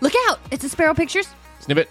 Look out! It's a Spero Pictures. Snippet.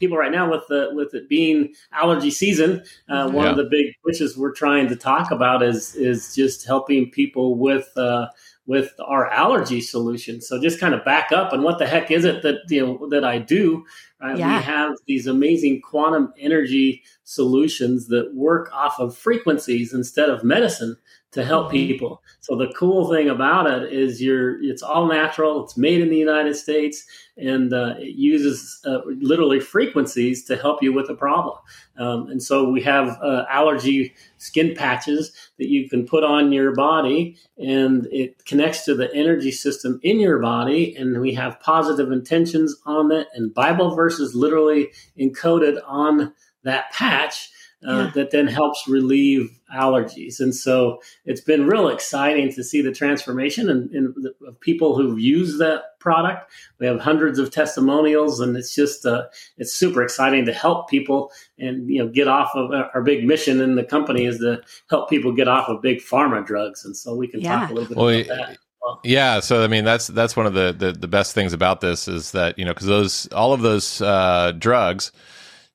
people right now with the with it being allergy season uh, one of the big pushes we're trying to talk about is is just helping people with uh, with our allergy solution so just kind of back up and what the heck is it that you know that i do right Yeah. we have these amazing quantum energy solutions that work off of frequencies instead of medicine to help Mhm. people so the cool thing about it is you're it's all natural it's made in the united states and uh, it uses uh, literally frequencies to help you with a problem. Um, and so we have uh, allergy skin patches that you can put on your body, and it connects to the energy system in your body. And we have positive intentions on it, and Bible verses literally encoded on that patch. Uh, Yeah. That then helps relieve allergies, and so it's been real exciting to see the transformation in, in the, of people who've used that product. We have hundreds of testimonials, and it's just uh, it's super exciting to help people and you know get off of our our big mission in the company is to help people get off of big pharma drugs, and so we can Yeah. talk a little bit Well, about that. Well, Yeah, so I mean that's that's one of the the, the best things about this is that you know because those all of those uh, drugs,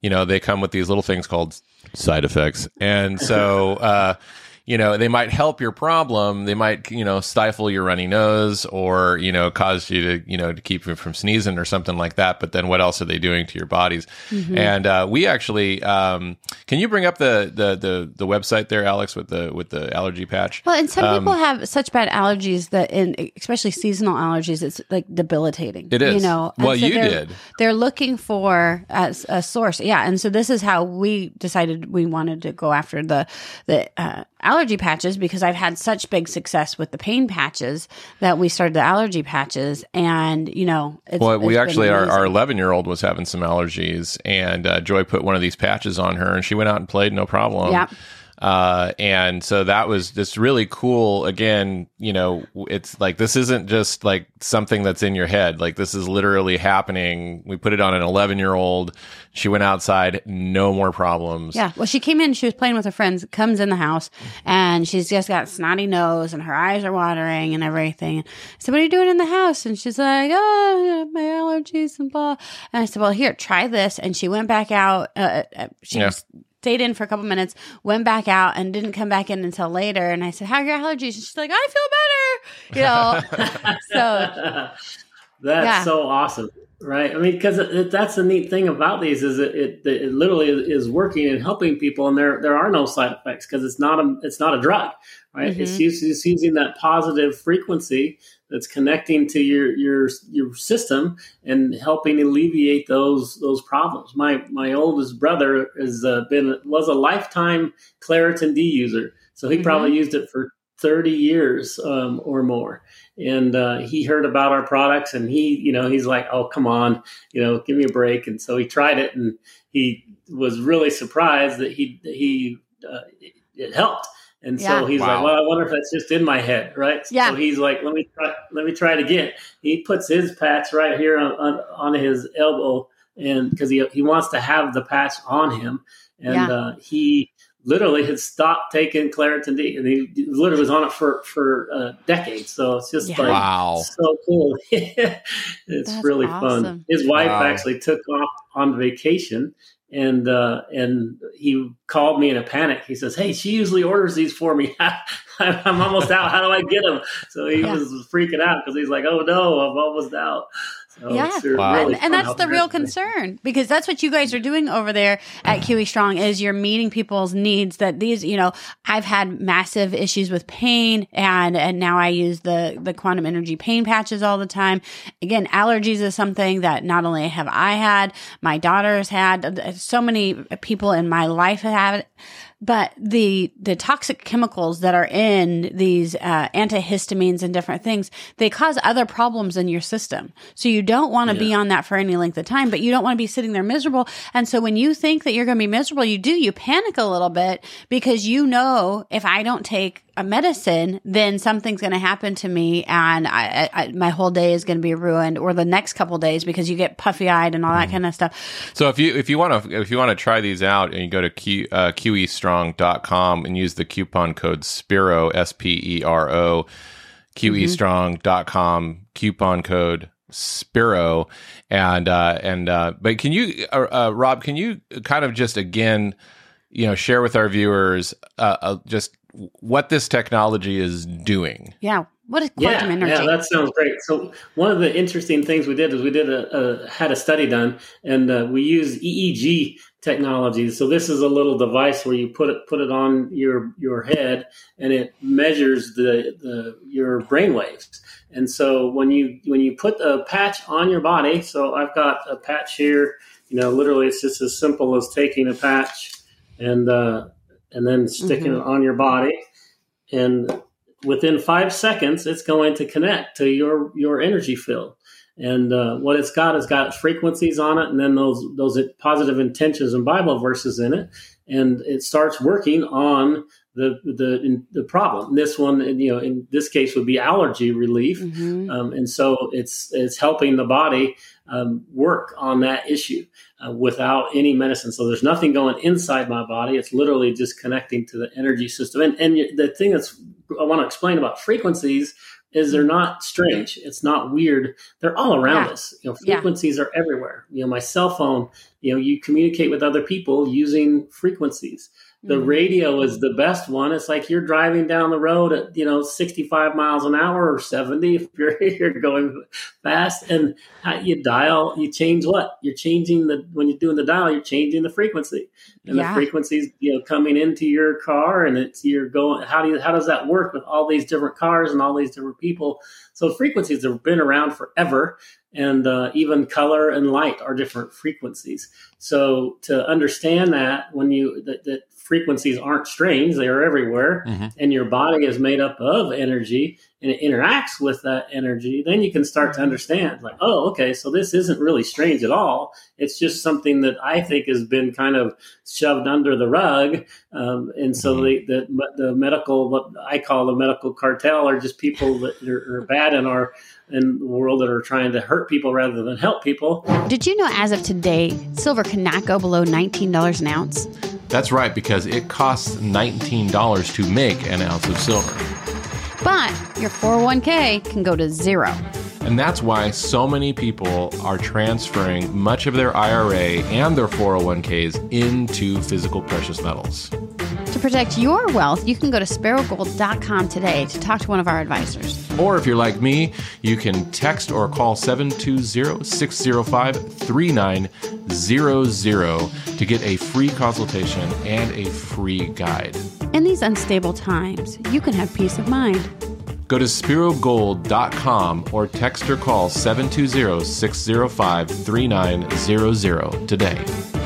you know, they come with these little things called side effects, and so uh, you know they might help your problem, they might you know stifle your runny nose or you know cause you to you know to keep you from sneezing or something like that. But then what else are they doing to your bodies? Mm-hmm. And uh, we actually um, can you bring up the, the the the website there, Alex, with the with the allergy patch? Well, and some Um, people have such bad allergies that, in especially seasonal allergies, it's like debilitating. It is. You know. And Well, you they're, did. They're looking for a, a source. Yeah, and so this is how we decided we wanted to go after the the uh, allergy patches because I've had such big success with the pain patches that we started the allergy patches, and you know, it's, Well, we it's actually, our, our 11 year old was having some allergies, and uh, Joy put one of these patches on her, and she went out and played no problem. Yep. Uh, and so that was just really cool. Again, you know, it's like this isn't just like something that's in your head. Like this is literally happening. We put it on an 11 year old. She went outside, no more problems. Yeah. Well, she came in, she was playing with her friends, comes in the house, and she's just got snotty nose and her eyes are watering and everything. I said, What are you doing in the house? And she's like, Oh, my allergies and blah. And I said, Well, here, try this. And she went back out. Uh, uh, she Yeah. Stayed in for a couple minutes, went back out, and didn't come back in until later. And I said, How are your allergies? And she's like, I feel better. You know, so That's Yeah. so awesome, right? I mean, because that's the neat thing about these is it, it, it literally is working and helping people, and there there are no side effects because it's not a it's not a drug, right? It's, Mhm. us- it's using that positive frequency that's connecting to your your your system and helping alleviate those those problems. My my oldest brother has uh, been was a lifetime Claritin D user, so he Mhm. probably used it for thirty years um, or more and uh, he heard about our products and he you know he's like oh come on you know give me a break and so he tried it and he was really surprised that he he uh, it helped and Yeah. so he's Wow. like well i wonder if that's just in my head right Yeah. so he's like let me try let me try it again he puts his patch right here on on, on his elbow and because he, he wants to have the patch on him and Yeah. uh, he literally had stopped taking Claritin D, and he literally was on it for for uh, decades. So it's just Yeah. like Wow. so cool. it's That's really awesome. fun. His wife Wow. actually took off on vacation. And uh, and he called me in a panic. He says, "Hey, she usually orders these for me. I'm almost out. How do I get them?" So he Yeah. was freaking out because he's like, "Oh no, I'm almost out." So Yeah. Wow. really and, and that's the real everybody. concern because that's what you guys are doing over there at QE Strong is you're meeting people's needs that these, you know, I've had massive issues with pain and, and now I use the, the quantum energy pain patches all the time. Again, allergies is something that not only have I had, my daughter's had, so many people in my life have it but the the toxic chemicals that are in these uh, antihistamines and different things they cause other problems in your system. So you don't want to be on that for any length of time but you don't want to be sitting there miserable. And so when you think that you're going to be miserable you do. You panic a little bit because you know if i don't take a medicine then something's going to happen to me and I, I, my whole day is going to be ruined or the next couple days because you get puffy eyed and all that kind of stuff So if you if you want to if you want to try these out and you go to Q, uh, qestrong.com and use the coupon code Spero S P E R O Mm-hmm. qestrong.com coupon code Spero, and uh, and uh, but can you, uh, uh, Rob? Can you kind of just again, you know, share with our viewers uh, uh, just what this technology is doing? Yeah. What is quantum yeah, energy? Yeah, that sounds great. So one of the interesting things we did is we did a, a had a study done, and uh, we use EEG technology. So this is a little device where you put it put it on your your head, and it measures the the your brain waves. And so when you when you put a patch on your body, so I've got a patch here. You know, literally, it's just as simple as taking a patch and uh, and then sticking mm-hmm. it on your body, and within five seconds, it's going to connect to your your energy field. And uh, what it's got is got frequencies on it, and then those those positive intentions and Bible verses in it, and it starts working on the the the problem. This one, you know, in this case, would be allergy relief, mm-hmm. um, and so it's it's helping the body um, work on that issue uh, without any medicine. So there's nothing going inside my body. It's literally just connecting to the energy system. And and the thing that's I want to explain about frequencies is they're not strange. It's not weird. They're all around yeah. us. You know, frequencies yeah. are everywhere. You know, my cell phone. You know, you communicate with other people using frequencies. The mm-hmm. radio is the best one. It's like you're driving down the road at you know 65 miles an hour or 70 if you're you're going fast, and you dial, you change what? You're changing the when you're doing the dial, you're changing the frequency, and yeah. the frequencies you know coming into your car, and it's you're going. How do you how does that work with all these different cars and all these different people? So frequencies have been around forever, and uh, even color and light are different frequencies. So to understand that, when you that, that frequencies aren't strange, they are everywhere, mm-hmm. and your body is made up of energy and it interacts with that energy, then you can start to understand like, oh, okay, so this isn't really strange at all. It's just something that I think has been kind of shoved under the rug. Um, and so mm-hmm. the, the, the, medical, what I call the medical cartel, are just people that are, are bad and our in the world that are trying to hurt people rather than help people. Did you know as of today, silver cannot go below $19 an ounce? That's right, because it costs $19 to make an ounce of silver. But your 401k can go to zero. And that's why so many people are transferring much of their IRA and their 401ks into physical precious metals. To protect your wealth, you can go to sperogold.com today to talk to one of our advisors. Or if you're like me, you can text or call 720 605 3900 to get a free consultation and a free guide. In these unstable times, you can have peace of mind. Go to SperoGold.com or text or call 720 605 3900 today.